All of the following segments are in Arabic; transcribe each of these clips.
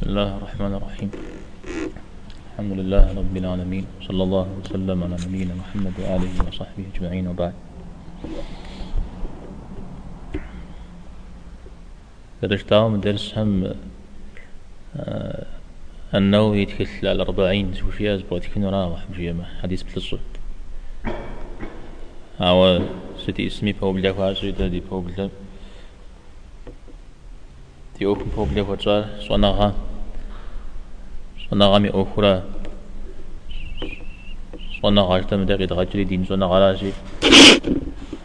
بسم الله الرحمن الرحيم. الحمد لله رب العالمين صلى الله وسلم على نبينا محمد وآله وصحبه أجمعين وبعد. من درس هم آه، النووي يتكل على الأربعين شو شيء أزبط تكن راوح بجيمة حديث بلصو أو ستي اسمي بوبلا فاسي دي بوبلا تي أوكم بوبلا فاسي صنعها صنعها مي أخرى. صنعها اجتمع دقي دغجري دين صنعها راشي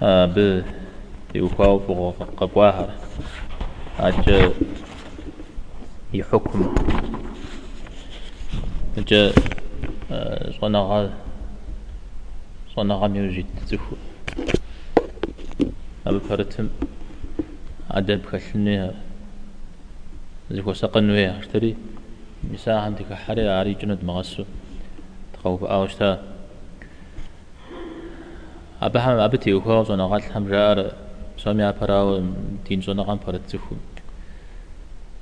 آه ب أخوة فوق قبواها أجا يحكم. أجا صنعها صنعها ميوجد تزخو أبو فرتم أدب خشني زخو سقن ويا اشتري مساحة عندك حري عري جند مغسو. تخوف أوشتا أبهم أبتي وخو صنعها الحم جار. سامي أبراو دين صنعها فرتزخو.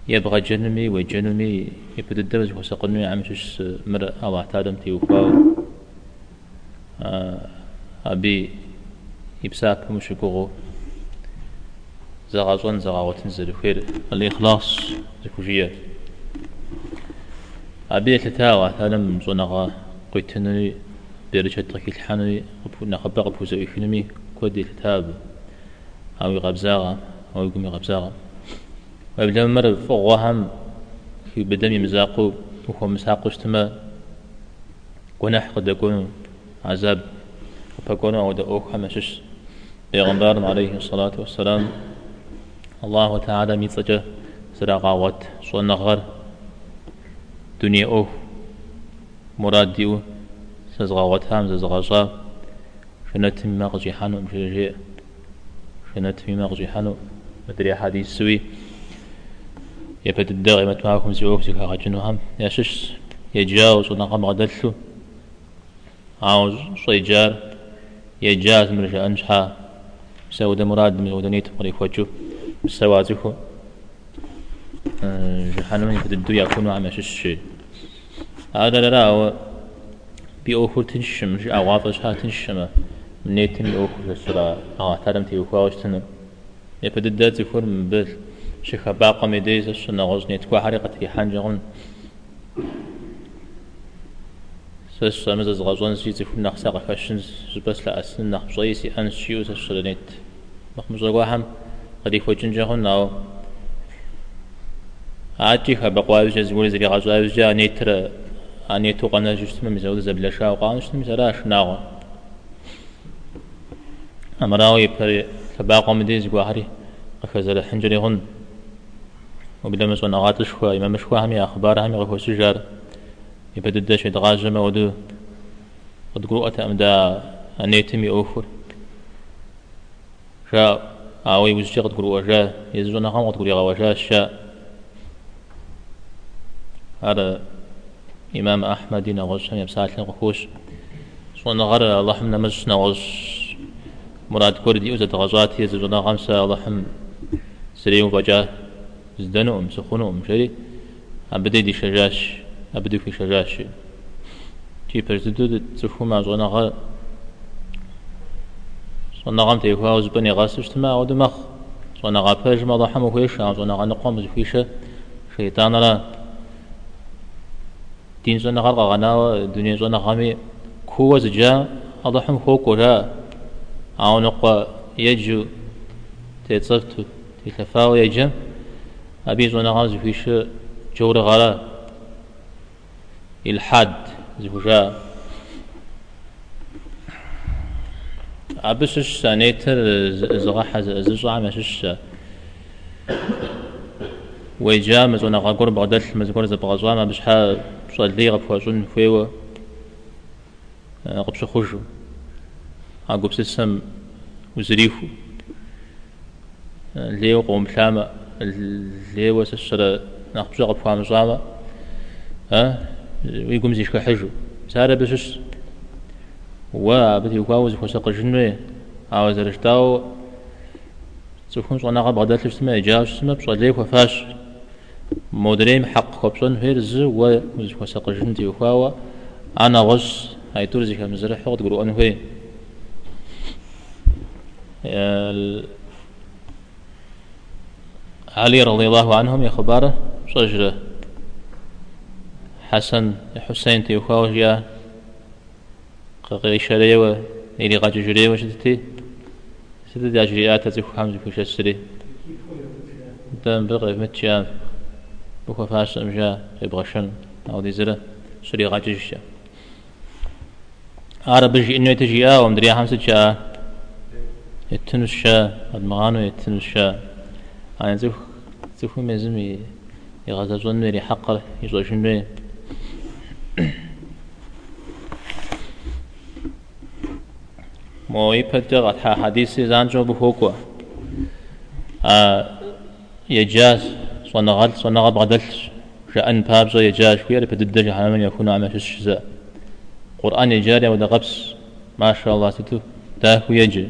يبغى جنمي وجنمي يبدو الدرج وسقني عمشش مر أو اعتادم تيوفاو أبي يبساب مش كوغو زغازون زغاوتن زلفير الإخلاص زكوجية. أبي تتاوى ثالم زونغا قيتني درجة تركي الحانوي نخبق بوزا إخنمي كودي تتاب. أو يغبزاغا أو يقوم يغبزاغا ويبدأ مر فوقهم في بدمي مزاقو وهو مساقو اشتما ونح قد يكون عذاب. فكون أو دعوك حمشش بيغمبار عليه الصلاة والسلام. الله تعالى ميتسجة سراغاوت سو نغر دنيا أوه. مراد ديو سزغاوت هم زغاجا شنت مغجي حانو مشجي شنت مغجي حانو مدري حديث سوي يبت الدغ ما تماكم زيوك زكا غجنو هم. يشش يجاوز ونقم غدلو عاوز صيجار يجاز مرجع أنجحا سود مراد من ودنيت مريف وجو سوازكو جحنم يبت الدو يكون عم يشش هذا لا بيأخر تنشم أواطش ها تنشم منيتم يأخر السرعة آه ترم تيوكواش تنم يبت الدات يكون من بل شيخ باقة ميديز السنة غزني تكوا حريقة في حنجغن سس سمز غزون زي تفون نخساق فاشن زبس لا أسن نخ بصيسي أن شيو سسرنيت مخمز هم قد يفوجن جغن ناو عاجي خبقوا بجز ولي زري غزوا بجا نيتر أني توقنا جشتم مزود زبلا شاو قانشتم مزراش ناغو أمراوي بر تباقوا مديز قواري أخذ الحنجري غن. وبدا مس ونغات شخوا إمام شخوا همي أخبار همي غفو سجار. يبدو الدش يتغاجم ودو. قد قوة أمدا أنيتمي أوفر. شا آوي وزجي قد قلوا جا يزجون خام قد قلوا وجا شا هذا إمام أحمد نغش هم يبسات لنغفوش سوى نغر اللهم نمس نغش مراد كردي وزد غزات يزجون خمسة اللهم سريم أم سخونو أم شري أبدي دي شجاش أبدي في شجاش تي برزدو تسخو ما زونا غا زونا غام تيخوا وزبني غاسش تما ودمخ زونا غا برج ما ضحم وخيش زونا غا نقوم زفيشة شيطان لا دين زونا غا غنا دنيا زونا غامي كوا زجا أضحم خوكو جا أو نقوى يجو تيتصفتو تيتفاو يجم أبي زونا غاز فيش جور غلا الحد زوجا أبسش سانيتر زغاحة زغاحة مشش ويجا مزونا غاقور بغدل مزقور زبغزوا ما بشحا صلي غفواشون فيو قبش خوشو أقوب سسم وزريفو. ليو قوم بلامة اللي وسسر نخبز غب فام زاما ها ويقوم زيش كحجو سارة بسس وابتي وكاوز فسق جنوي عاوز رشتاو تكون صنع غب غدات لسما إجاز سما بصلي وفاش مودريم حق كوبشون هيرز و وسقجن دي وخاوا أنا غش هاي تورزي كم زرح وقت قرؤ أنه هي علي رضي الله عنهم يا خبارة شجرة حسن حسين تيوخاوش يا قاقي شريوة إلي قاجو جريوة شدتي. سدد أجريات تزيخ حمزي كوش السري دم بغي متشام بوكو فاش أمجا يبغشن أو دي زرة سري جشا عرب بجي إنو يتجي آه ومدري حمسة شا يتنوش شا المغانو يتنوش شا أنا زيخ زيخ مزمي يغزا زون حقر يزوجن مو يبدغ أتها حديثي زانجو بهوكوا آه يجاز صنغل صنغل بغدلش شأن بابزو يجاز شوية لبددج حمام يكون عما في الشزاء قرآن يجاري ودا قبس ما شاء الله ستو داكو يجري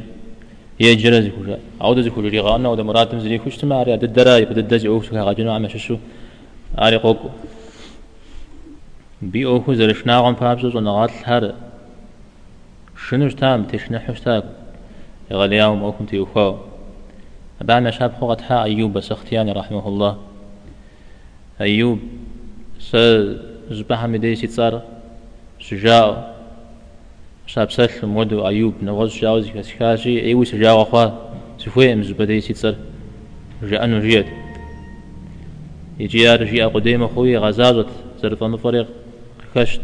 يجري زي كوجا عودة زي كوجا ريغانا ودا مراتم زي كوش تما عريا ددرا يبددج أوسو. كاغاجنو عما ششو عري قوكو. بي أوكو زرشناغم بابزو صنغال هر. شنو تام تشنا حشتاك يغلياهم أو كنت يخاو بعد شاب خغت ها أيوب سختياني رحمه الله. أيوب س زبها مدي سيتصار شجاع. شاب سل مودو أيوب نغز جاوز كاسكاشي أيوي سجاع أخوا سفوي مزبدي سيتصار جاء جيت يجي أرجي أقديم أخوي غزازت زرطان فريق كشت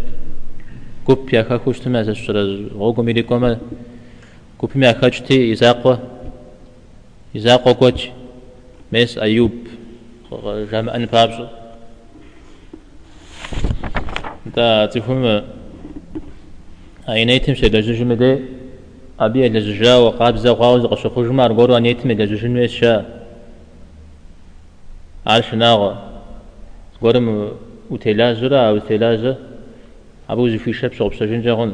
كوب يا كاكوش تما زشر غوغو ميري كوما كوب ميا كاچتي إزاقوا إزاقوا كوچ ميس أيوب جامع أن بابش دا تفهم أينيتم شيء لجوج مدي أبي لجوجا وقابزة وقاوز قشخوج مار غورو أنيتم لجوج ميس شا عارش ناغو غورم وتلاجرا أو تلاجرا أبو في شب شغب سجن جهن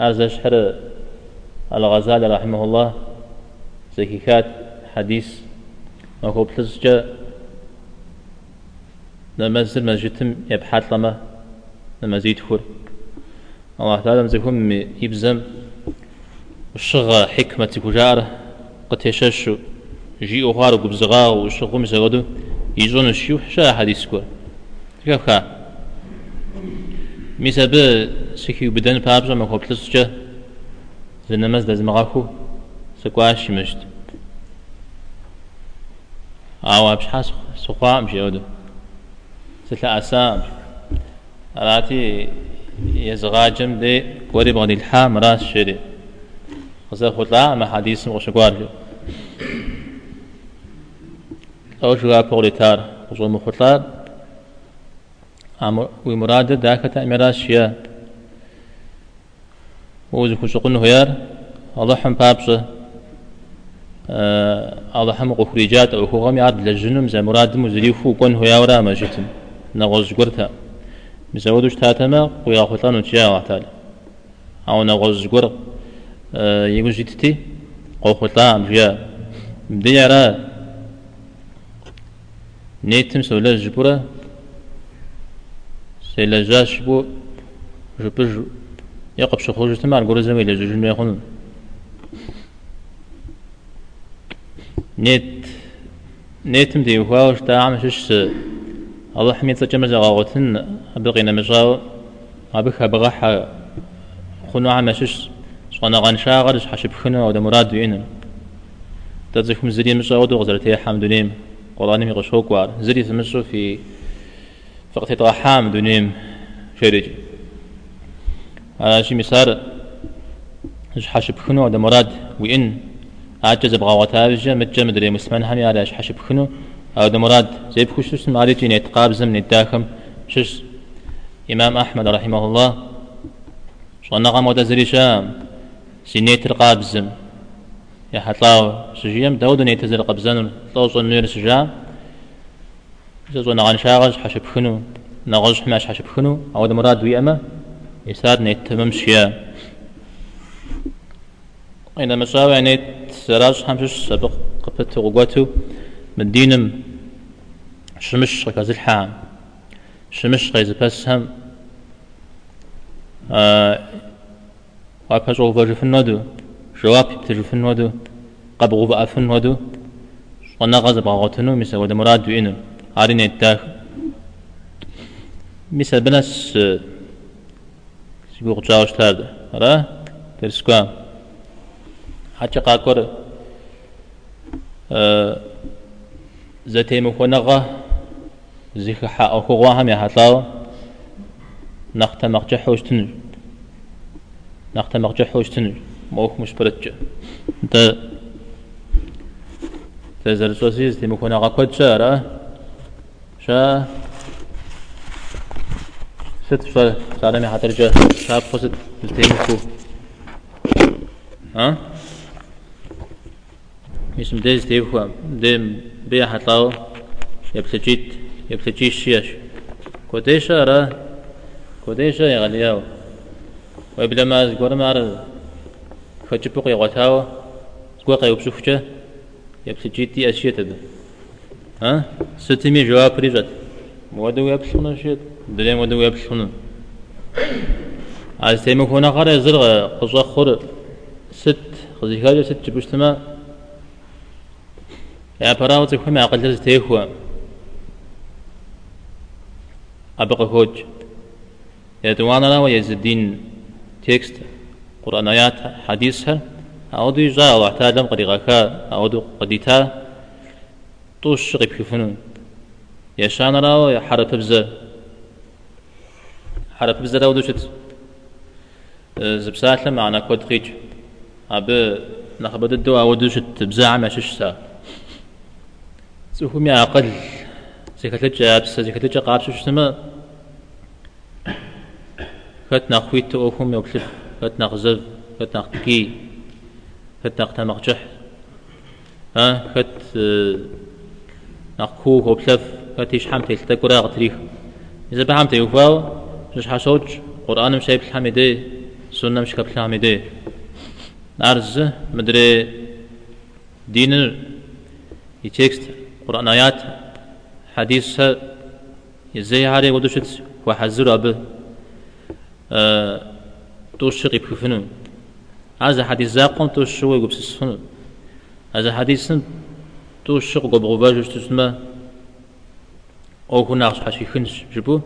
أرز أشهر الغزالي رحمه الله زكيكات حديث ما هو بلزجة نمزل مسجدتم يبحث لما نمزيد خور الله تعالى مزيكم يبزم الشغى حكمة كجار يشش جي أخوار وقبزغا وشغو مسغدو يجون الشيوح شا حديث كور كيف خا به سکی بدن پابجا ما خوبتلس جه زنمز دز مغاخو سکواش مشت. آو أبش حاس سخام جودو ستلا أسام راتي يزغاجم دي قريب غدي الحام راس شري خزا خطلا ما حديث وشكوار جو. أو شو بوليتار وشو مخطلار ومراد ذاك تأمير شيا وزي خشقن هيار الله حم بابسه الله حم قخريجات أو خوغم يعرض للجنم زي مراد مزريفو كون هيا ورا ما جتم نغوز قرتا مزودوش تاتما ويا خطان وتجا وعتال أو نغوز قر يقول جتتي قو خطان جيا مدي يرى نيتم سولا جبرة سي لجاش بو جو بو يقب شخو جو تمار غور زمي لجو جنو يخون نيت نيتم دي وخاوش تا عمشش الله حميد سجمع زغاوتن أبقينا مجاو أبخ أبغاح خنو عمشش سوانا غان شاغر حشب خنو أو دا مراد وينم تزيكم زري مجاو دو غزرتي حمد نيم. قرآني ميغشوك وار. زري ثمشو في فقط يطغى حام دونيم شريج على شي مسار حشب خنو هذا مراد وإن عجز بغاوة هاوجة متجا مدري مسلمان هني على اش حشب خنو هذا مراد زي اسم عاريتي نتقاب زمن الداخم شش إمام أحمد رحمه الله. شو نغم ودزري شام؟ سنيت القابزم يا حطلاو سجيم داود نيتزل قبزن طوص النير سجام جزو نغان شاغج حشب خنو. نغج حماش حشب خنو. أو ده مراد وي أما؟ يسار نيت تمام شيا. أين مساوي نيت سراج حمشش سبق قبت غواتو. من دينم شمش غكاز الحام شمش غيز بسهم آه وابهجو فجو في النودو جواب بتجو في النودو قبغو بقى في النودو ونغز بغوتنو مثل ود مراد بينو عارين التاخ مثل بنس سيقو جاوش تارد را ترسكوا حتى قاكور أه زتي مخونغا زيخ حق أخوهم يا حطاو نخت مقجح حوشتنو نخت مقجح حوشتنو موخ مش برتج انت تزر سوسيز تي مخونغا كود شارع شا ست شا سالمي حترجع شاب خصت التيمكو ها؟ مش مدز تيفوا دم بيا حطاو يبتجيت يبتجي شيش كوديشا را كوديشا يغلياو ويبلا ما زغور مار خجبق يغتاو زغوق يبشوفجا يبتجيتي اشياء تب ها ستمي جواب ريجت مودو يبشونو شيت دليم مودو يبشونو از تيمو كونا خار زرغ قزا خور ست خزيكاجا ست جبشتما يا براو تكون أقل تيخوا أبقى هوج يا دوانا ويز الدين تكست قرآن آيات حديثها أودو جاء الله تعالى قريغاكا أودو قديتا طوش شغب كيفنون يا شان راو يا حرف بزا. حرف بزا راو دوشت زبسات لما أنا كود خيج أبي نخبد الدواء ودوشت بزا عم شش ساعة سوهم يا أقل زكتلج أبس زكتلج قابس شسما خت نخويت أوهم يوكلف خت نخزف خت نختكي خت نخت مخجح ها خت نخكو هوبلف خت يشحم تلتا قراء تريخ إذا بحم تيوفاو جش حشوج قرآن مش هيبل حميدي سنة مش كبل حميدي نارز مدري دين يتكست قرآن آيات حديث يزي هاري ودوشت وحزر أب أه توشق يبكفنون هذا حديث زاقم توشق يقبسسفنون هذا حديث توشق قبغباج تسمى أو هنا ناقص حشي خنش جبو.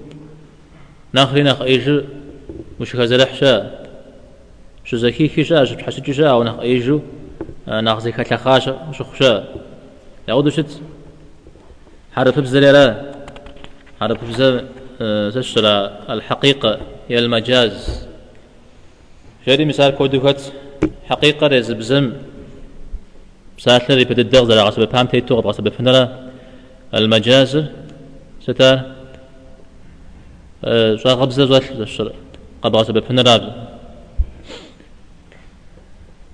ناخري ناخ أيجو مش خزر حشا شو زكي كيشا شو حسي كيشا أو ناخ أيجو. ناخ زي كتلخاشا شو خشا يعودو شت حرف بزلالة حرف بزل تشترى الحقيقة هي المجاز. جاري مثال كودوكت حقيقة رز بزم. بساتل اللي بدد دغزر عصب بام تيتو عصب فنرا المجاز ستار شو غبز زوال تشترى قبل عصب فنرا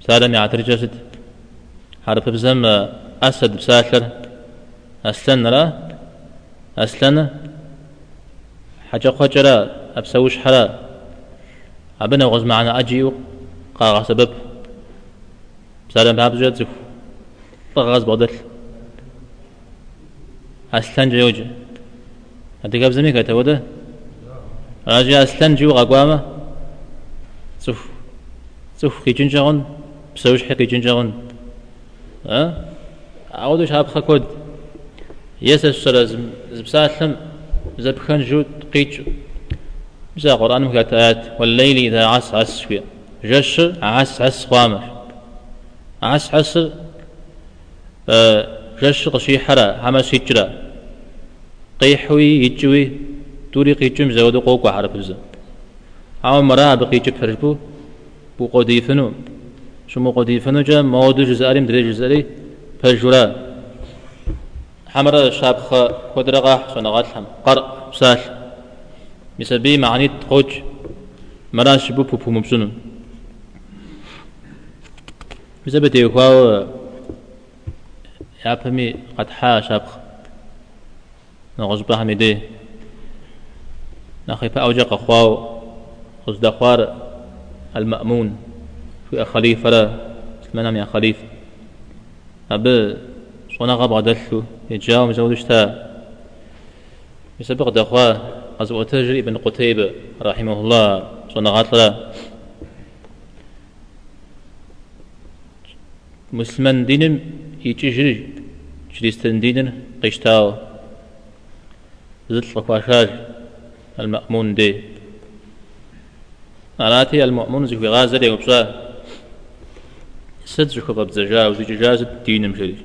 سالم يعترج حرف بزم أسد بساتل أسلن را أسلن حاجة خجرة أبسوش حرا أبنا غز معنا أجيو؟ قاغا سبب؟ سالم باب جد طغاز بودل أسلن جيوج أنت قبل زميك أتوده راجع أسلن جو غقوامة سوف سوف كي جنجغن بسوش حقي جنجغن أه؟ أعودش هابخا كود؟ يسسر زبساتلم زبخن جود قيج بزا قرآن مكات آيات والليل إذا عس عس فيه جش عس عس قامر عس عس جش قشي حرا حما سيجرا قيحوي يجوي توري قيجم زود قوق وحرف بزا عام مرا بقيج بفرجبو بو قديفنو شمو قديفنو جا مودو جزاري مدري جزاري فجرا حمرة شابخ خدرغة سنغات حم قرء سال مسبي معني تخوج مراش بو بو مبسون. مسبي تيخواو يا بمي قد حا شابخ. نغز بها دي نخيف أوجق أخواو خز دخوار المأمون. في خليفة سلمنا يا خليفة أبي صنع غاب غدلو يجاو مزودش تا يسبق دخوا قزوة تجري ابن قتيبة رحمه الله صنعات له مسلمان دينم يجري شريستان دينن قشتاو. زلت لقواشاج المأمون دي. أراتي المأمون زي غازر يوبسا سد زكو ببزجا وزي جاز دينم شري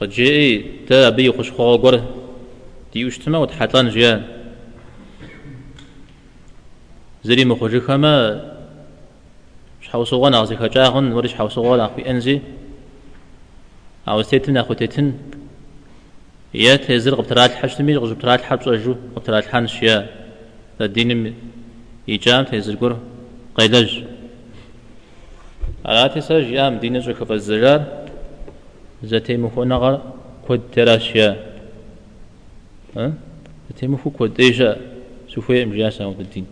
قد جاء تا بي خش خوغور دي وشتما وتحطان جيان زري مخوجي خما حوصوغان أغزي خجاغن ورش حوصوغان أخوي أنزي أو ستتن أخو تتن يا تهزر قبترات الحج تمي قبترات الحج أجو قبترات الحان شيا الدين إيجام تهزر قر قيلج على تسا جيام دين زو زتي مخو نغر كود تراشيا زتي مخو كود إيجا سوفي مجاسا الدين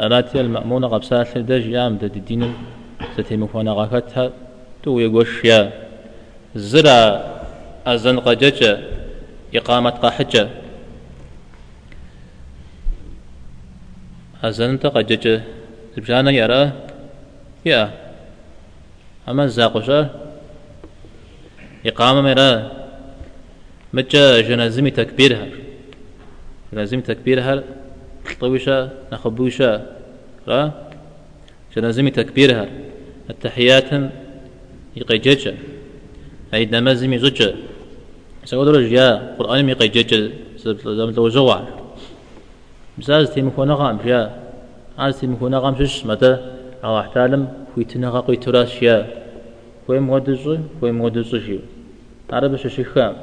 أراتي المأمونة قبسات لدج يام دد الدين ستي مخوانا غاكتها تو يقوشيا زرا أزن قجج إقامة قحجة أزن تقجج زبجانا يرى يا أما الزاقشة إقامة مرا. مجا جنازمي تكبيرها جنازمي تكبيرها طويشة نخبوشة را. جنازمي تكبيرها التحيات يقيجج أي نمازمي زوجة سأقول رجيا قرآن يقيجج زم لو زوع. بزاز تيمكونا غام جا عاز تيمكونا غام شش متى أو أحتالم كويتنا غاقوي تراشيا كوي مودزو كوي مودزو شيو عرب ششيخام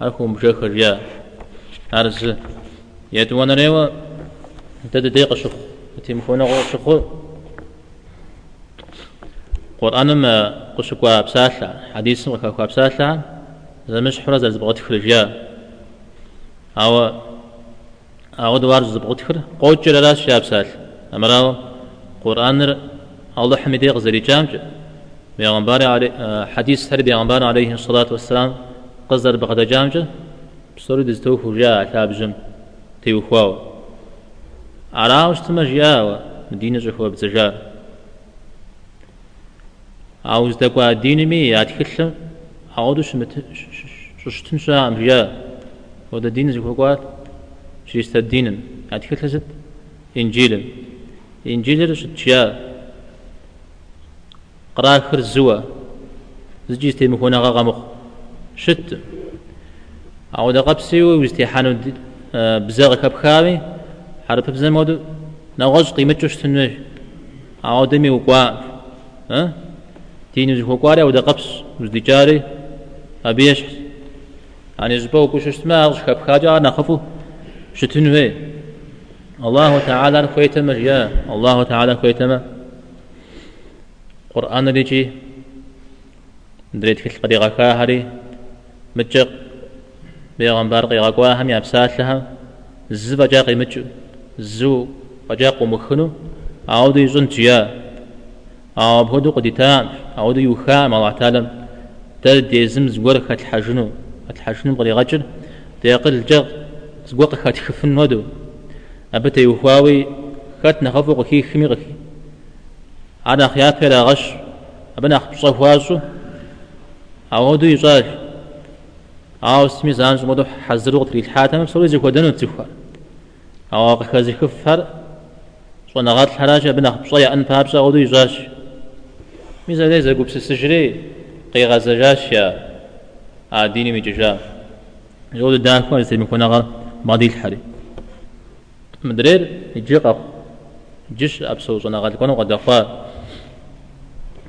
عرفو مجاخر يا عرز يدوانا ريوا تد دقيقة شخ تيمكونا غو شخو قرآن ما قشكوا بسالة حديث وكوا بسالة زمش حرة زبغت خرجيا أو أو دوار زبغت خر قوت جلالا شاب سال أمراو قرآن الله حميدي غزري جامج بيغمبار علي حديث هر بيغمبار عليه الصلاة والسلام قصدر بغدا جامج بصورة دزتو خرجيا تابجم تيوخواو عراوش تمجيا مدينة جخوا بزجار عاوز دقوا دين مي أتكلم عاودش مت ششتن شا أمريا وده دين زي قوات شريست الدين أتكلم زت إنجيل إنجيل شتشيا قرا خر زوا. زجيس تي مكونا غامخ شت. عاود قبسي ويستيحانو بزاغ كبخامي حرف بزمودو نغز قيمة شتنوش عاود مي وقوا ها؟ تيني زخو قاري ودا قبس وزدي جاري. أبيش يعني زبو كوش ما أغش كب خاجة نخفو شتنوه الله تعالى كويتما يا. الله تعالى كويتما قرآن ريجي دريت في القريقة كاهري. متجق بيغمبار قيغا كواهم يابسات لها. زبا جاقي متجو زو وجاقو مخنو. عودي زنتيا أو بهدو قديتان أو دو يخام الله تعالى تل دي زم زغور خات حجنو خات حجنو بغي غجر دي قل جغ زغور خات خفن ودو أبتا يخواوي خات نخفو قكي خمي أنا خيات فيلا غش أبنا أخبصه واسو أو دو يصال أو سمي زان زمدو حزرو قتري الحاتم سوري زكو دنو تزخار أو قخزي خفر صنغات الحراجة بنا خبصة أن بابسا أو دو يصاش ميزا ليزا قبس السجري قي غزجاشيا عاديني مججا يقول داكو يسير مكونا غا ماضي الحري مدرير يجيق جيش أبسو صنا غا تكونو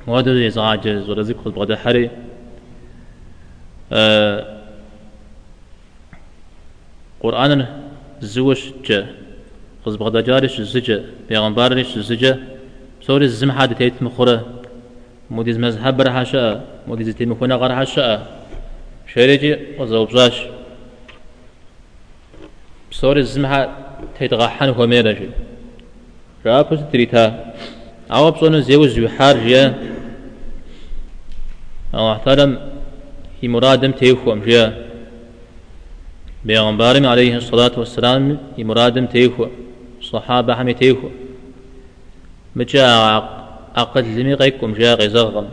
قد أخوا وادو يزعجز ورزق خد بغدا حري. أه قرآن زوش جا خز بغدا جارش زجا بيغمبارش زجا سوري الزمحة تيت مخورة. موديز مذهب رها شاء موديز تيمكونا غرها شاء شريجي وزوبزاش بصور الزمحة تيتغحن هو ميرجي رابس تريتا أو بصون زيو زوحار جيا. أو احترم هي مرادم تيوخوم جيا. بيغمبارم عليه الصلاة والسلام يمرادم تيخو صحابة حمي تيخو مجا أقل لمي غيكم جا غزغم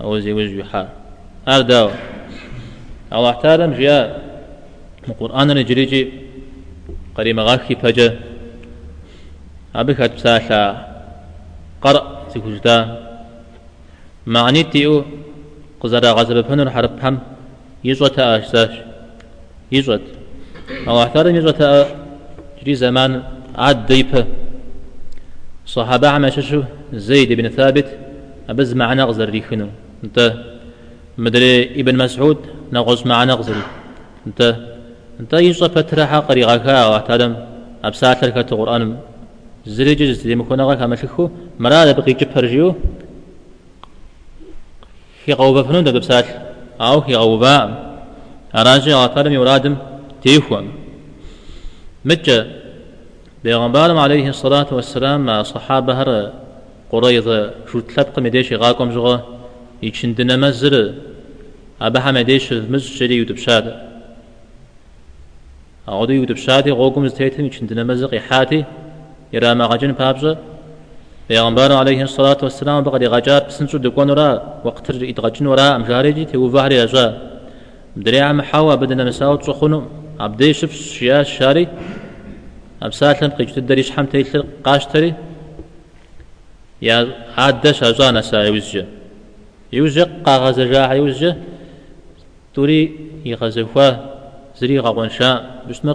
أو زي وجه حال أرداو الله تعالى جاء القرآن الجريجي قريم غاكي فجا. أبيك أتبساشا قرأ سيكوجدا معني تيو قزرا غزب فنر حرب هم يجوة أشتاش يجوة الله تعالى يجوة جري زمان عاد ديبه صحابة عما ششو زيد بن ثابت أبز مع نغزر ريخنو. انت مدري ابن مسعود نغز مع نغزر انت انت يجوة فترة حقري غاكا واحتادم أبساتر كتو قرآن زري جز دي مكونا مشكو مراد بقي جبهر جيو في غوبة فنون دبسات أو في غوبة أراجع وطالم يرادم تيخوام مجة بيغمبارم عليه الصلاة والسلام مع صحابة هر قريضة شو تلبق مديش غاكم زغا يشندنا مزر أبها مديش مز شري يدبشاد أعودي يدبشادي غوكم زتيتم يشندنا مزق يحاتي يرى ما غجن بابزة بيغمبار عليه الصلاة والسلام بقى غجار بسنسو دكون ورا وقت يتغجن ورا مجاريجي تيو فهري أجا بدريع محاوى بدنا مساوة تصخنو عبدي شف شيا شاري أبساتلن قيجت الدريش حم تيتل قاشتري يا عادش أجانا سا يوزجا يوزجا قاغز جاع يوزجا توري يغزفوا زري غوان شاء بس ما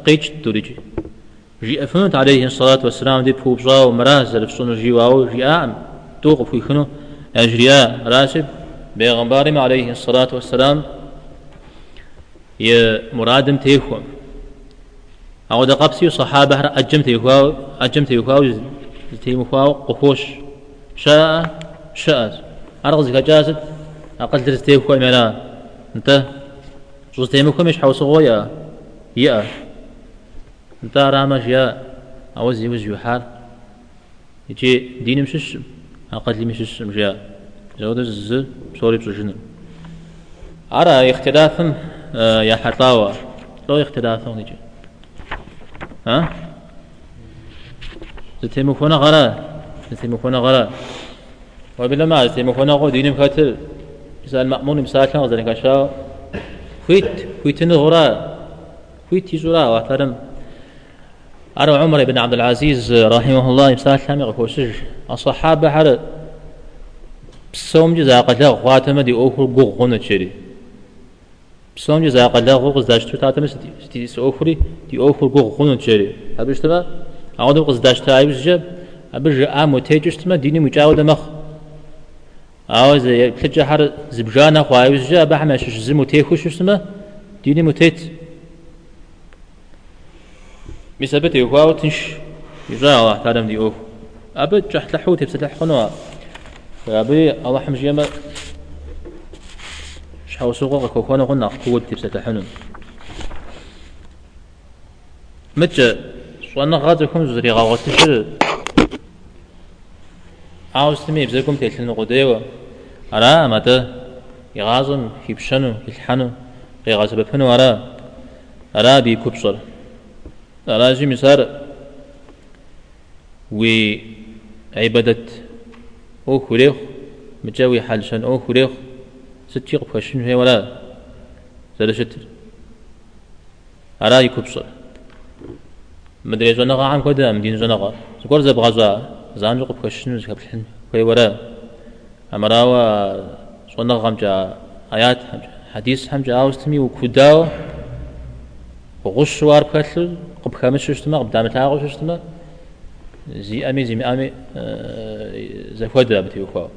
قيجت توري جي جي أفنت عليه الصلاة والسلام دي بخوبزا ومراز لفصون جي واو جي آم توقف يخنو أجرياء راسب بيغمبارم عليه الصلاة والسلام يا مرادم تيخوم أو دا قبسي صحابة أجم تيخواو أجم تيخواو تيمخواو قفوش شاء شاء أرغز كجازت أقل درس تيخواو ملا انت جوز تيمخواو مش حوصغو يا يا انت رامش يا أوزي وزي حال يجي دين مشش أقل لي مشش مجا زود الزل بصوري بسجن. أرى اختلافهم يا حطاوة. لو اختلافهم يجي ها؟ زتيمكونا غلا زتيمكونا غلا وبلا ما زتيمكونا غو دينم كاتل مثال مأمون مثال كان غزالك أشاو خويت خويتن غرا خويت يزورا واحترم أرى عمر بن عبد العزيز رحمه الله مثال كان يغفوسج الصحابة حر بسوم جزا قد غواتما دي أوفر غوغونا تشري بسوم جزا قد غوغ زاشتو تاتما ستي سوفري دي أوفر غوغونا تشري هبشتما أعود قز داشتا أيوز جب أبج آمو تيجشتما ديني مجاودة مخ. أعوز تلجا حر زبجانا خو أيوز جب أحمى شش زمو تيخوشتما ديني متيت بسبب يقاو تنش. يجا الله تعالى دي أوف أبد جحت لحوت بسلح خنوا أبي الله حمجي ما شحو سوق كوكونا قلنا قوة تبسلح حنون متى؟ وأنا غادركم زري غاوتشر عاوز تمي بزركم تلتن غديوة أرا متى يغازم يبشنو يلحنو. يغازب بفنو أرا. أرا بيكبصر جي مسار وي عبادة أو خريخ مجاوي حالشان أو خريخ ستيق بخشن هي ولا زرشتر أرا يكبصر مدري زونا غا عم كودا مدين زونا غا زكور زب غزا زان جوق بكشن زكاب الحن كوي ورا أمراوا زونا غام جا آيات حديث هم جا أوستمي وكوداو غش وار بكتل قب خامس ششتما قب دامت لاغو ششتما زي أمي زي أمي زي كودا بتي وخوا.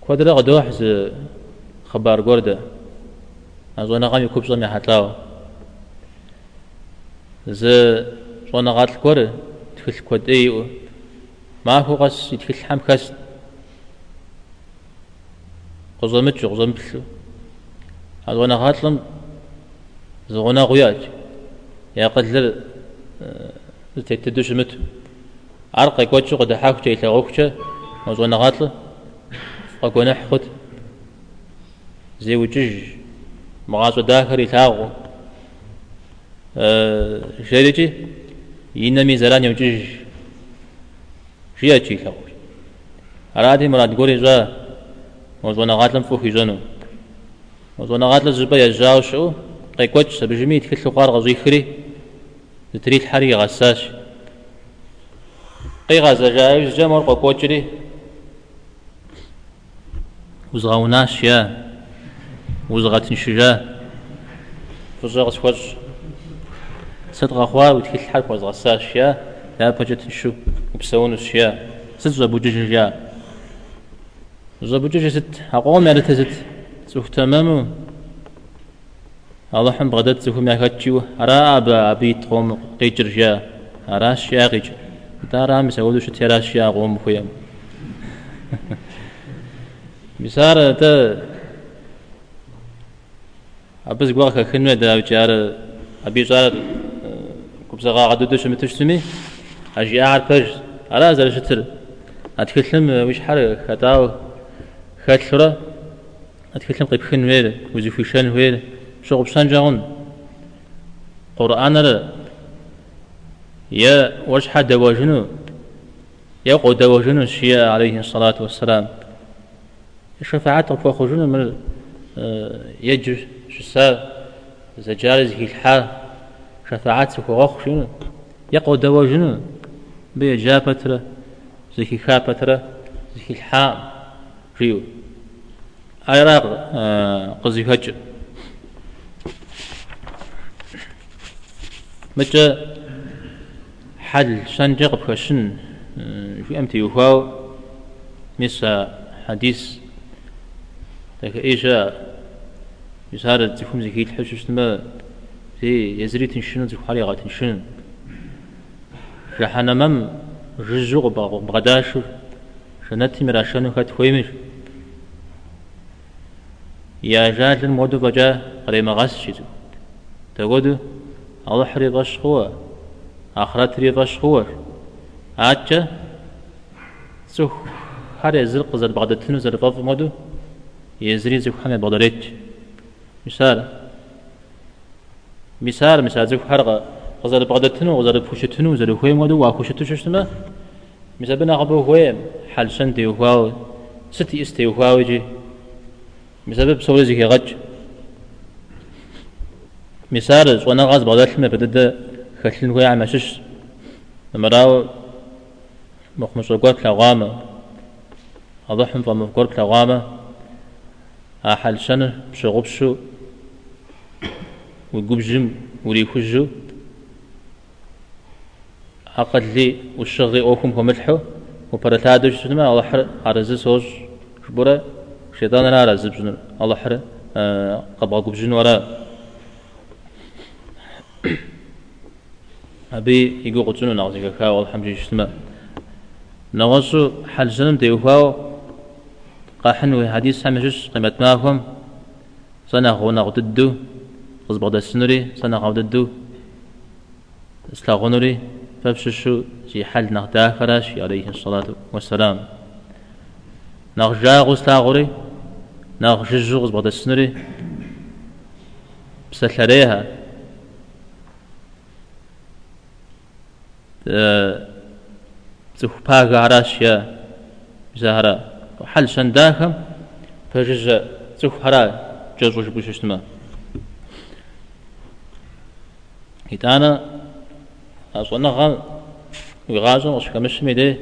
كودا غدوح ز خبار قردة. زونا غام يكوب زمي حتلاو. ز شونا غات الكور تخل كود إي ما هو غس يتخل حم كاس قزمت جو قزمت لو هذا وأنا غاتلم زغنا غياج. يا قدر تتدوش مت. عرق يكوتش قد حاك جاي تغوكش وزغنا غاتل. قونا حخد زي وجج مغازو داخل يتاغو جريجي ينمي زلان يوجج. جياتي لو أرادي مراد قولي جا. وزونا غاتلم فوخي جنو. وزونا غاتل زبا يجاو شو قيكوتش سبجمي تكتلو قار غزو يخري تريد حري غساش. قي غازا جايز جمر قوكوتشري وزغاوناش يا. وزغاتن شجا فزغ سوج صدق خوا وتكل حرف وزغساش يا. لا بجت شو وبسون الشيا ست زبوجج يا زبوجج ست أقوم يا ست سوف تمامو الله حم بغداد سوف ما كتشو أرا أبا أبي تقوم قيجر يا أرا شيا قيجر دارا مسعود شو ترى شيا قوم خويا مسار تا أبز قواك خنوة دا وجار أبي جار كبزغا عدد شو متشتمي أجي أعرف على زر شتر أتكلم وش حر خطاو خطرة أتكلم قيب خن وير وزفوشان وير شو بسان جاون قرآن را يا وش حد وجنو يا قد وجنو الشياء عليه الصلاة والسلام. الشفاعات فوق من يجر شسا زجارز هي الحال شفاعات فوق شنو يقعد وجنو بيجا فترة زكي خا فترة زكي الحام ريو أيراق قزي هج متى حل شنجق بخشن في أمتي وفاو مسا حديث لك إيشا يسار تفهم زكي الحشوش ما في يزري تنشن زكي حالي غا تنشن جحنا مم رجوع بغداش شنتي مراشنو كات خويمر يا جاد المودو بجا قريما غاس شيزو تقودو آخرت ري باش هو آتشا سو حري زل قزل بغداد تنو زل باب مودو يزري زو حمد بغدادت مثال مثال مثال زو حرقه غزال بغدتنو غزال بوشتنو زال خويم ودو واكوشتو ششتما مسابنا غبو خويم حال سنتي وخواو ستي استي وخواو جي. مسبب سولي زي غج مسار وأنا غاز بغداد لما بدد خلين خويا عمشش مراو مخمش قوت لغامة. أضحهم فمفكر لغامة. أحل سنة بشغبشو. ويقوب جم وريخجو عقد لي والشغي أوكم وملحو وبرتادو شنما الله حر عرزي سوش شبورا شيطان لا رزب جن الله حر آه قبا قب جن ورا. أبي يقول قتنو نعزي كاكا والحمد لله نغسو حل سنم تيوفاو قاحن وحديث حمشش قيمة ماكم سنة غونا غددو قصبغ دسنوري سنة غوددو اسلاغونوري فبششو في حل نغدا خراش عليه الصلاة والسلام نغ جاغوز تاغوري نغ ججوغز بغدا السنري بسلريها تخباغ عراش يا زهرا. حل شنداخم فجج تخبرا جزوج بوششتما إتانا صنع غام ويغازم وش كمش ميدي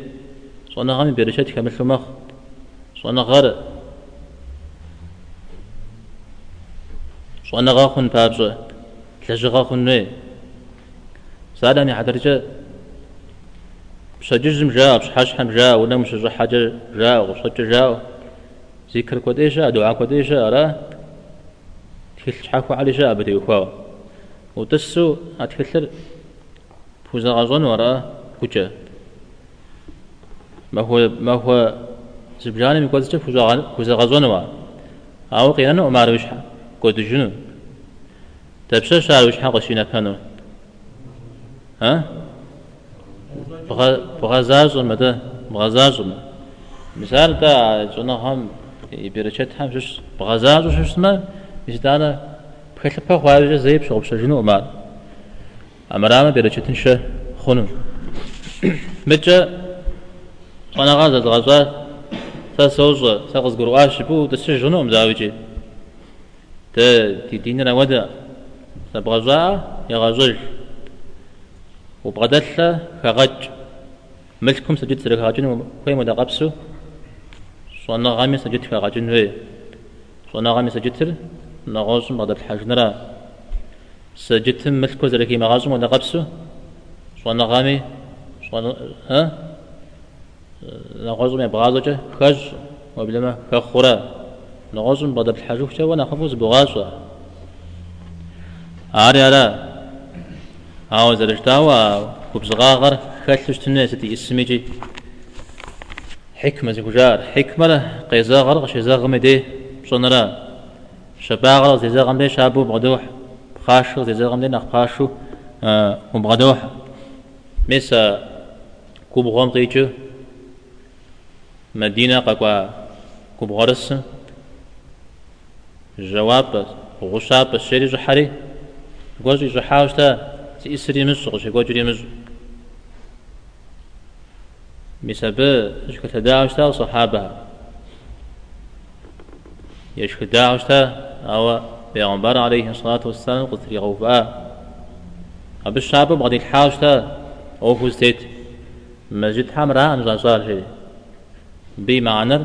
صنع غام بيرشت كمش مخ صنع غار صنع غاخن بابز بسجزم جاء بسحاش حم جاء مش حاجة جاء وصج جاء ذكر كوديشا دعاء كوديشا را تكل حكوا على جاء بدي وخوا وتسو أتكلر فوزغازون وراء كوجا ما هو ما هو زبجاني من كوزا فوزغازون وراء أو قينا أمار وشحا كود جنو تبشر شعر وشحا قشينا كانوا ها بغزاز مدى بغزاز مثال تا جنا هم يبرشت هم شش بغزاز وشش ما مش دانا بخلفها خارج زي بشغل بشجنو أمار أمرامة برشتنشة خنو متى أنا غازة غازة تسوز تغز قرواش بو تسجنو مزاوجي ت تديننا ودا تبغزا يغزل وبغدلة كغج ملكم سجد سرك هاجن وين مدا قبسو صنع غامي سجد كغاجن وي صنع غامي سجد نغوز بغدل حاجنرا سجد ملكو زركي مغازم ودا قبسو صنع غامي. صنع ها؟ نغوز من بغازة خج وبلما كخورا نغوز بغدل حاجوك وأنا خفوز بغازة آري على هاو زرجتاوا وبزغاغر خلش تنسيتي اسميجي حكمة زجار حكمة قيزاغر غشيزاغ مدي صنرا شباغر زيزاغ مدي شابو بغدوح خاشو زيزاغ مدي نخاشو آه وبغدوح ميسا كوب قيجو مدينة قاقوا كوب غرس جواب غشاب الشري جحري قوزي جحاوشتا إسري مزق شكوجري مزق بسبب شكل تداعشتا صحابها يشكل داعشتا أو بيغمبر عليه الصلاة والسلام قلت لي غوفاء أبو الشعب بغدي الحاوشتا أو فوزتيت. مسجد حمراء أنجا صار شيء بمعنى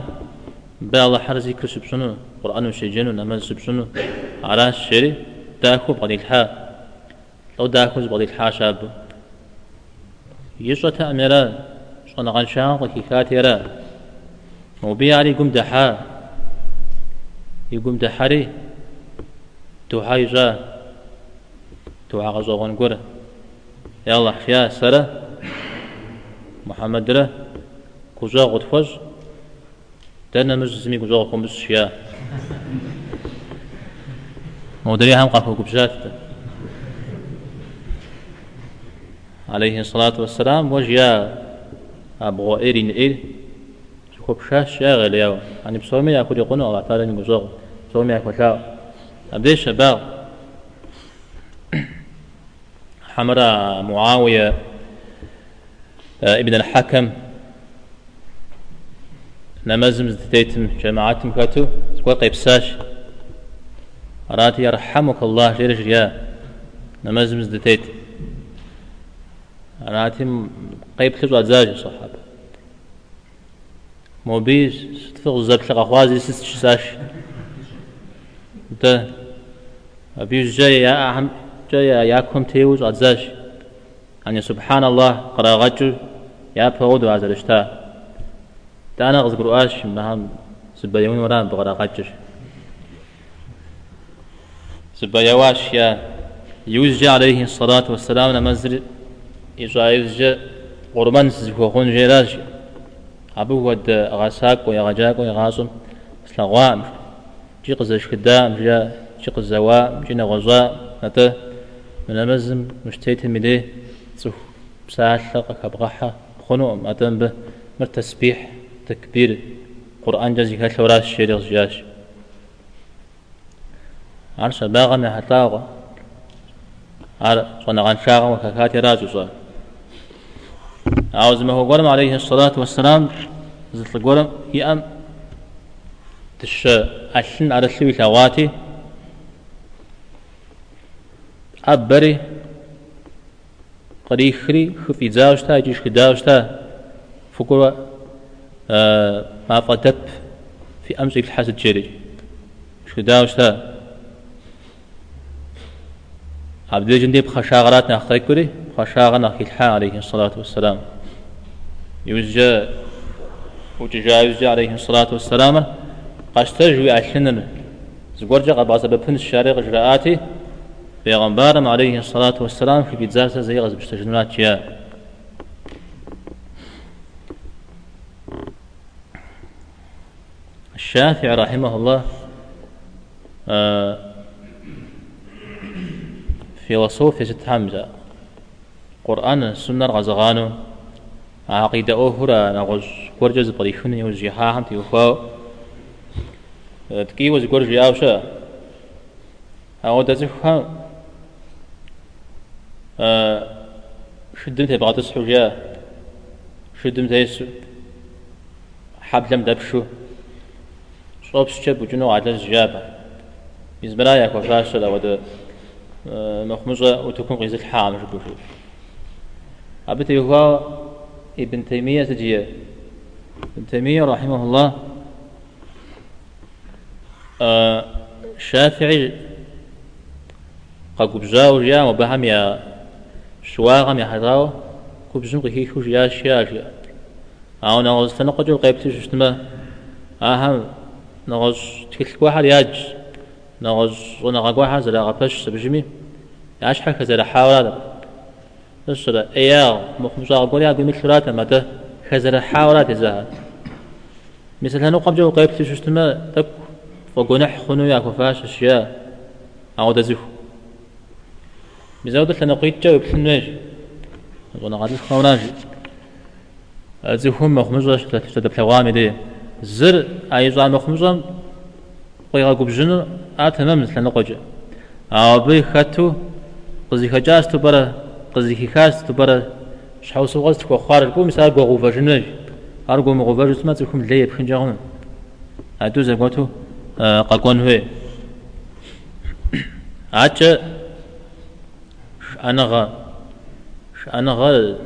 بالله حرزي كسب شنو؟ قرآن وشيجن ونمز سبسنو على الشري داكو بغدي الحا لو داكوز بغدي الحاشاب. يشرة تأميرا شون غنشان وكي كاتيرا. وبي علي قم دحا. يقوم دحري تو حايجا تو عغزو غنقر يلا حيا سرة محمد ره كوزا غدفز دانا مززمي كوزا غكم بسشيا مودري عليه الصلاة والسلام وجيا أبغو إيرين إير شكوب شاش شاغل ياو يعني بسومي يأكل يقولون الله تعالى نقصوغ بسومي يأكل شاو. أبدي شباب حمراء معاوية ابن الحكم نمزم زدتيتم جماعتم كاتو سكوا قيبساش أراتي يرحمك الله جيرش يا نمزم زدتيتم أنا أتم قيب تلو أزاج صحابة. مو بيز ستفق زب شغا خوازي سست شساش ده. أبيز جاي يا أهم جاي ياكم تيوز أزاج أن سبحان الله قرا غجو يا بهود وازلشتا ده أنا أذكر آش مهم سبيون وران بقرا غجش سبيواش يا يوزج عليه الصلاة والسلام نمزل جا قربان سزكو جيراج أبو ود غاساك ويغجاك ويغاسم سلغوام جي قزش كدام جا جي قزوا جينا غزا نتا من المزم مشتيت مدي صف بسالة كبغحة خنو ماتن به مر تسبيح تكبير قرآن جازي كالثوراس الشريغ جاش عرش باغا من حتاغا عرش صنغان شاغا وكاكاتي راجو صار عاوز ما هو قرم عليه الصلاة والسلام. زلت قرم يأم تش أشن على الشوي ثواتي أبري. قريخري. خفي زاوشتا يجيش كداوشتا فكرة آه ما فتب في أمسك الحسد جري مش كداوشتا عبد الجندي بخشاغرات ناخرك كري خشاغ ناخي عليه الصلاة والسلام. يوجا وتجاوز عليه الصلاة والسلام قاشتجوي عشنن زقرجة قبازة ببن الشارع إجراءاتي بيغمبارم عليه الصلاة والسلام في بيتزاسة زي غزب اشتجنات يا. الشافعي رحمه الله آه في وصوف ست حمزة قرآن السنة غزغانو عقيدة أخرى نغز كورجز بريخون يوزي حاهم تيوخاو تكي وز كورجي أوشا أو آه شدم تبغى تصحو جا. شدم تيسو حبلم دبشو. صوب شب وجنو على الجابة يزبرايا كوفاشة ود آه، مخمجة وتكون غيز الحام شبوشو أبتي هو ابن تيمية تجيه ابن تيمية رحمه الله. آه شافعي. قبجاو جا وبهم يا شواغم يا حراو قبجم قهي خوش يا شياش أو نغز تنقجو قيبت شتما أهم نغز تكل واحد ياج نغز ونغا واحد زلا غفش سبجمي. ياش حكا زلا حاولا نسلا إياه مخمسا قول يا قمت ثلاثة متى خزلا حاولات زها مثل هنو قبجو قيبت شتما تك فقنح خنو يا كفاش أشياء أو دزفو بزود لنا قيت جاوب حناج وأنا غادي الخوناج أزيهم مخمجة شتى بحوامي دي زر زعم مخمجة قيغا قبجن آتمام مثل نقجة أو بي خاتو قزي خجاز تبرا قزي خاز تبرا شحو سوغاز تكو خوار الكو مثال قو غوفا جناج أرقو مغوفا جسما تكون ليه بخنجاغن أدو زغوتو قاقون هوي أتش أنغا أنغا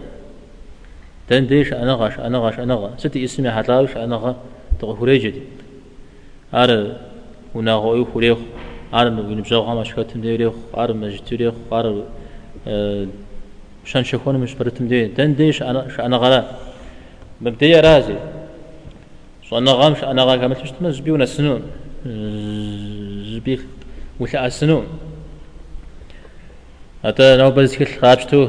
تنديش أنغا أنغا أنغا ستي اسمي حتلاوش أنغا تغفريجدي أر وناغو يخوريخ أر ونبجاو غاما شكاتم ديريخ أر مجتريخ أر شان شكون مش برتم دي. تنديش أنا أنغا مبدئيا رازي. شو أنغا مش أنغا كامل تشتمز زبيونا سنون. زبيخ. ولا سنون. أتا نو بس كل خابشتو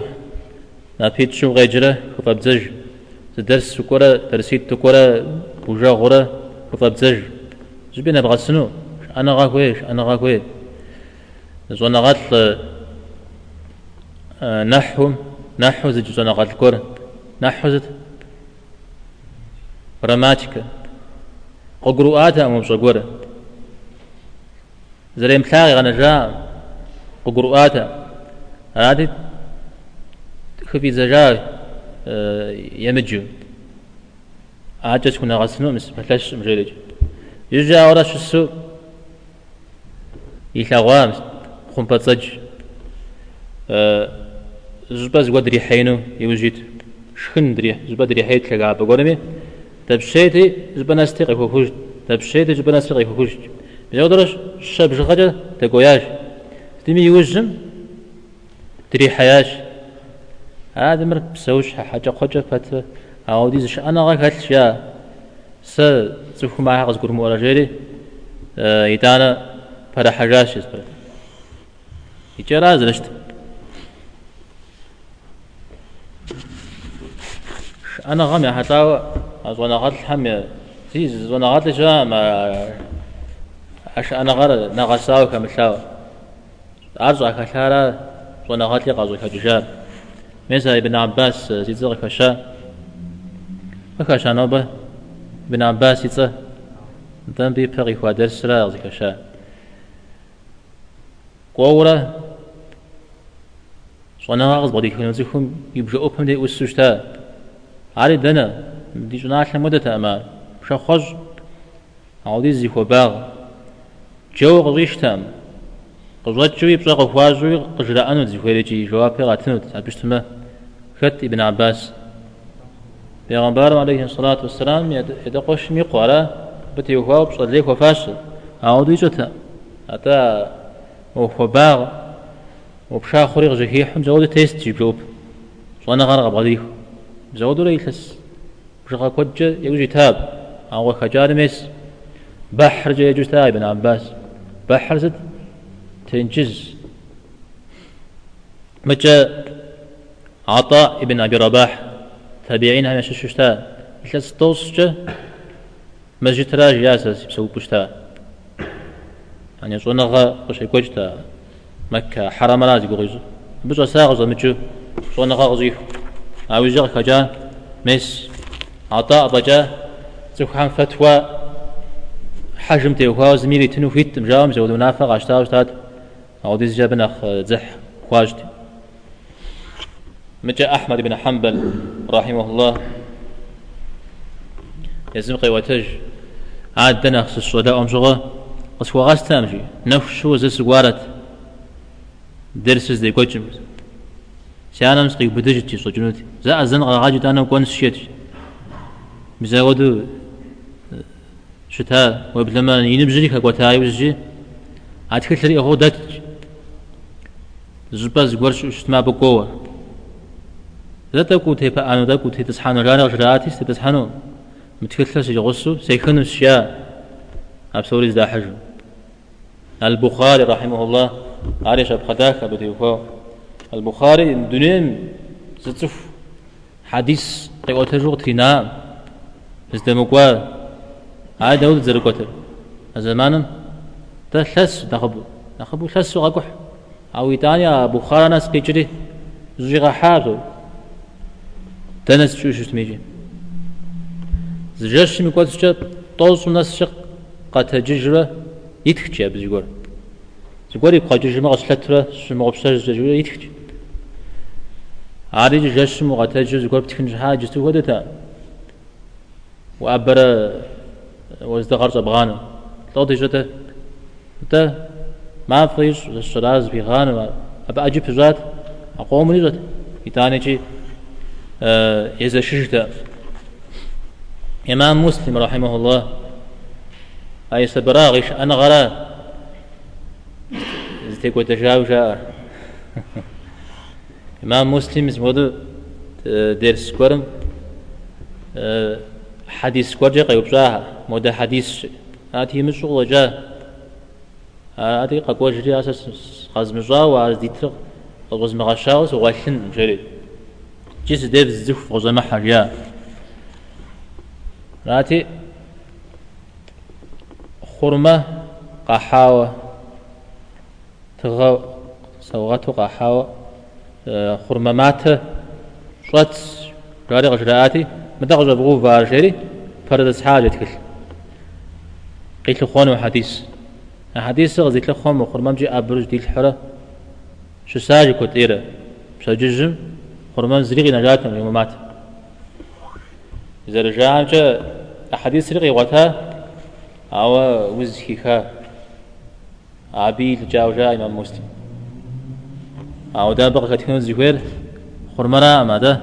نابيت شو غيجرة خفابزج درس سكورة درسيت تكورة. بوجا غورة. خفابزج جبنا بغسنو أنا غاكويش أنا غاكوي زونا غاتل نحو نحو زج زونا غاتل كورة نحو زت براماتيكا ققروآتا أمو بشغورة زريم تلاغي غانا جا ققروآتا هذه خفي زجاج آه، يمجو عاجت كنا غسنو مس مثلاش مجرد يجا ورا شو السوق يلاغوام خم بتصج زبا زوا دري حينو يوجد شخن دري زبا دري حيت لقا بقولمي. تبشيتي زبا تقي فوج تبشيتي زبا ناس تقي فوج بيقدرش شاب جغجة تقوياش. تمي يوجم تري حياش هذا مر بسوش حاجة خجة فت أو ديزش أنا غاك هالشيا س تفهم معها غزقر مورا جيري. يتانا فرا حاجاش يسبر يجرا زلشت أنا غامي حتى أزوانا غات الحمي زيز زوانا غات الجا ما أش أنا غار نغساو كمثاو أرجع كثارة ونغاتي قازو كجشاب مثل ابن عباس زيزغ كشا. وكشا نوبة ابن عباس يتسه دم بي بغي خوا درس لا يغزي كشا. قورة بدي كنا زيكم يبجا أوبم دي وسوشتا عاري دنا دي جناح لمدة أما شخص عودي زيكو باغ جو غزيشتام قزوات شوي بصا قفواجوي قجرا أنو زي خويريجي جواب غاتنو تابشتما خت ابن عباس پیغمبر عليه الصلاة والسلام يدقوش ميقوارا بتي وخوا بصلي وفاش عودي جتا أتا وخباغ وبشا خوريغ جهيح زود تيست جيبوب وأنا غرق بغديك زود ريلس بشغا كوجة يوجي تاب. أو خجار ميس. بحر جا يجوز تاب ابن عباس. بحر زد تنجز. متى عطاء ابن أبي رباح. تابعين هم ششتا. إلا ستوسجة مسجد راج ياسس بسوي بشتا. يعني صنغا قش يكوجتا مكة حرم راز يقول. بس ساغز متشو صنغا غزيف أو يجر خجا مس عطاء بجا زخان فتوى حجم تيوها زميلي تنو فيت مجاوم زودو نافق عشتا عشتاد أو ديز جابن أخ زح خواجت مجا أحمد بن حنبل رحمه الله. يزم قيوتج عاد دنا خص الصداء أمشغة قس وغاس تامشي نفس شو زي سوارت درس زي كوتشم سيانا مسقي بدجتي صجنوتي زا أزن غاجت أنا وكون سشيت بزاودو شتا وبلما ينبجري كاكوتاي وجي أتكلم هو داتج زباز قرش شتما بقوة ذاتا كوتي فأنا ذا كوتي تسحانو. رانا وشراتي ستسحانو متكلس يغصو سيكون الشياء أبسوري ذا حجو البخاري رحمه الله. عارش أبخداك بديوكو البخاري الدنيا زتف حديث قيوة جوغ تينا ازدمكوا عاد داود زرقوتر زمانا تلس نخبو. نخبو تلس وغاكوح أو إيطاليا بخاري ناس كيجري زيغا حابو تنس شو شو تميجي. زجاش ميكوات شا طوز ناس شق قد ججرة يتخجي بزيغور زيغور يبقى ججرة غسلترة شمو غبشة ججرة يتخجي. عاري ججاش مو قد ججرة زيغور بتكنج حاجة تو ودتا وأبرا وازدغر بغانا طوطي جتا تا ما فيش الشراز بغانا أبا أجيب جات أقوم جات يتاني جي إذا شجت إمام مسلم رحمه الله أي سبراغش أنا غرا زتيكو تجاوجا إمام مسلم اسمه درس كورم حديث كورجا قيوب جاها مودا حديث هاتي من شغل جا هاتي قاقوا جري أساس خزم جا وعز ديتر غزم غشاوس وغشن جري جيس ديف الزف غزم حريا راتي خرمة قحاوة تغا سوغاتو قحاوة خرمة مات شوات راري غجراتي مدغج بغو فارشيري فرد حاجة كل قيت لخوان حديث حديث غزيت لخوان وخرمة مجي أبرج دي الحرة شو ساجي كتيرة سججم خرمان زريغي نجاتهم يوم مات إذا رجع جاء أحاديث رغي وقتها أو وزكيكا. أبي جاء وجاء إمام مسلم. أو دا بقى كتكون زكوير خرمرا ما دا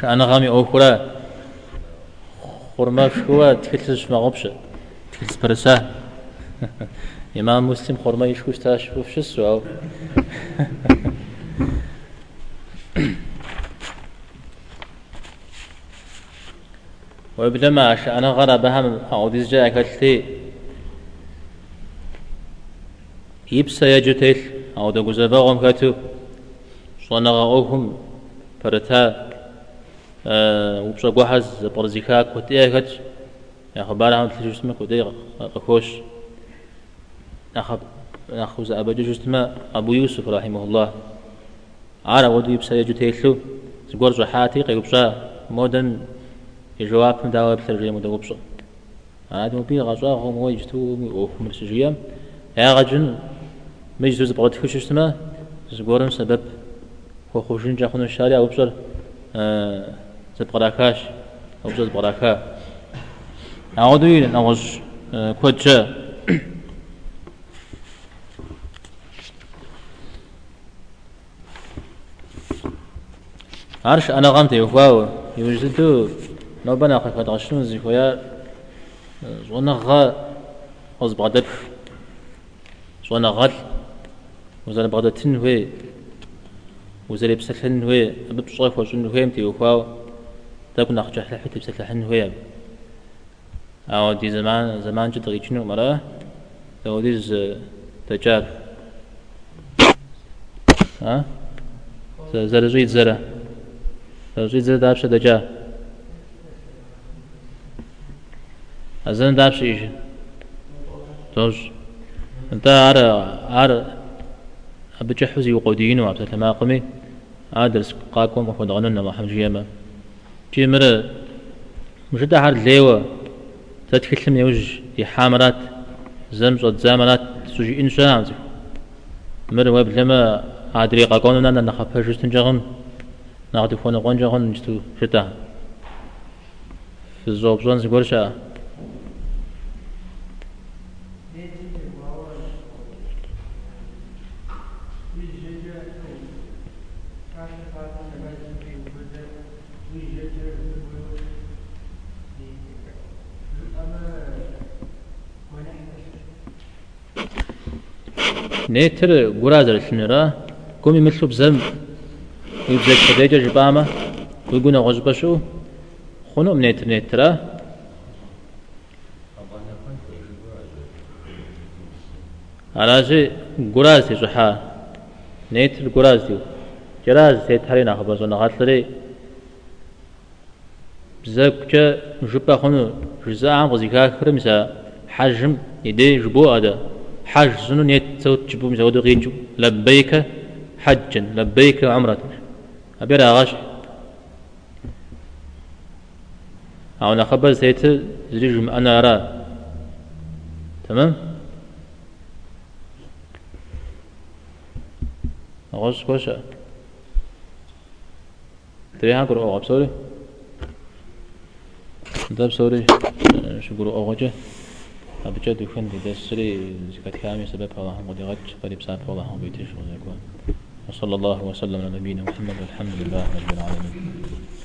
شأنا غامي أو خلا خرما شكوا تكتلش ما غبش تكتلش برسا. إمام مسلم خرما يشكوش تاشفوف شسو أو وبلما أنا غرا بهم أو ديز كتلتي. يبسا يجتل أو دا قزباغم كتو صنغا أوهم فرتا وبشا قوحز برزيكا كوتيه كتش يا خبار عم تلجو اسمه كوتيه قكوش أخب أخوز أبا جوجتما أبو يوسف رحمه الله عارا ودو يبسا يجتلو زقور جحاتي قيبشا مودن يجواب من دعوة بثرجية مدوبشة هذا مبين غزا هم ويجتو وهم بسجية يا غجن مجلس بغد كش اسمه زقورن سبب هو خوشين جاخون الشارع أو بصر زبقراكاش أو بصر زبقراكا أعوذ نغش آه كوتشا عرش أنا غمت يفاو يوجدو نوبنا خفت غشنو زيكويا زونا غا أز بغدب زونا غل وزنا بغداد تنوي وزنا بسلح النوي ببصيف وشن نوي متي وفاو تاكو نخجح لحيت بسلح النوي أو دي زمان زمان جد غيشنو مرة؟ أو ديز تجار ها؟ زرزويت زرا زرزويت زرا دابش دجار أزن دابش إيش؟ توش أنت عار عار أبجحوزي وقودين وعبد الماقمي أدرس قاكم وفد غنونا محمد جيما. جي مرة مجد عار ليوة تتكلم يوج دي حامرات زمز وزامرات سوجي إنشاء مرة واب لما عادري قاكونا نخفى جستن جغن ناخذ فون هون نجتو شتا. في الزوب زون سيقول نيتر غرازر سنرا كومي مثلو بزم ويبزك خديجة جبامة ويقولنا غزبشو خنو من نيتر نيترا على غراز تجحا نيتر غراز ديو جراز تيتارينا خبزونا غاتلري بزاك جبا خنو جزاء عن غزيكا خرمسا حجم يدي جبو هذا حج سنو نيت سوت جبو مزودو غينجو لبيك حجا لبيك عمرة. أبير أغاش أو نخبر سيت زريج أنا أرى تمام؟ أغاش كوشا تريها كرو أغاب سوري؟ داب سوري. شو كرو أغاجه أبجد يكون دي دسري زكاة كامي سبب الله هم قد غج قريب سابق الله بيتش وصلى الله وسلم على نبينا محمد والحمد لله رب العالمين.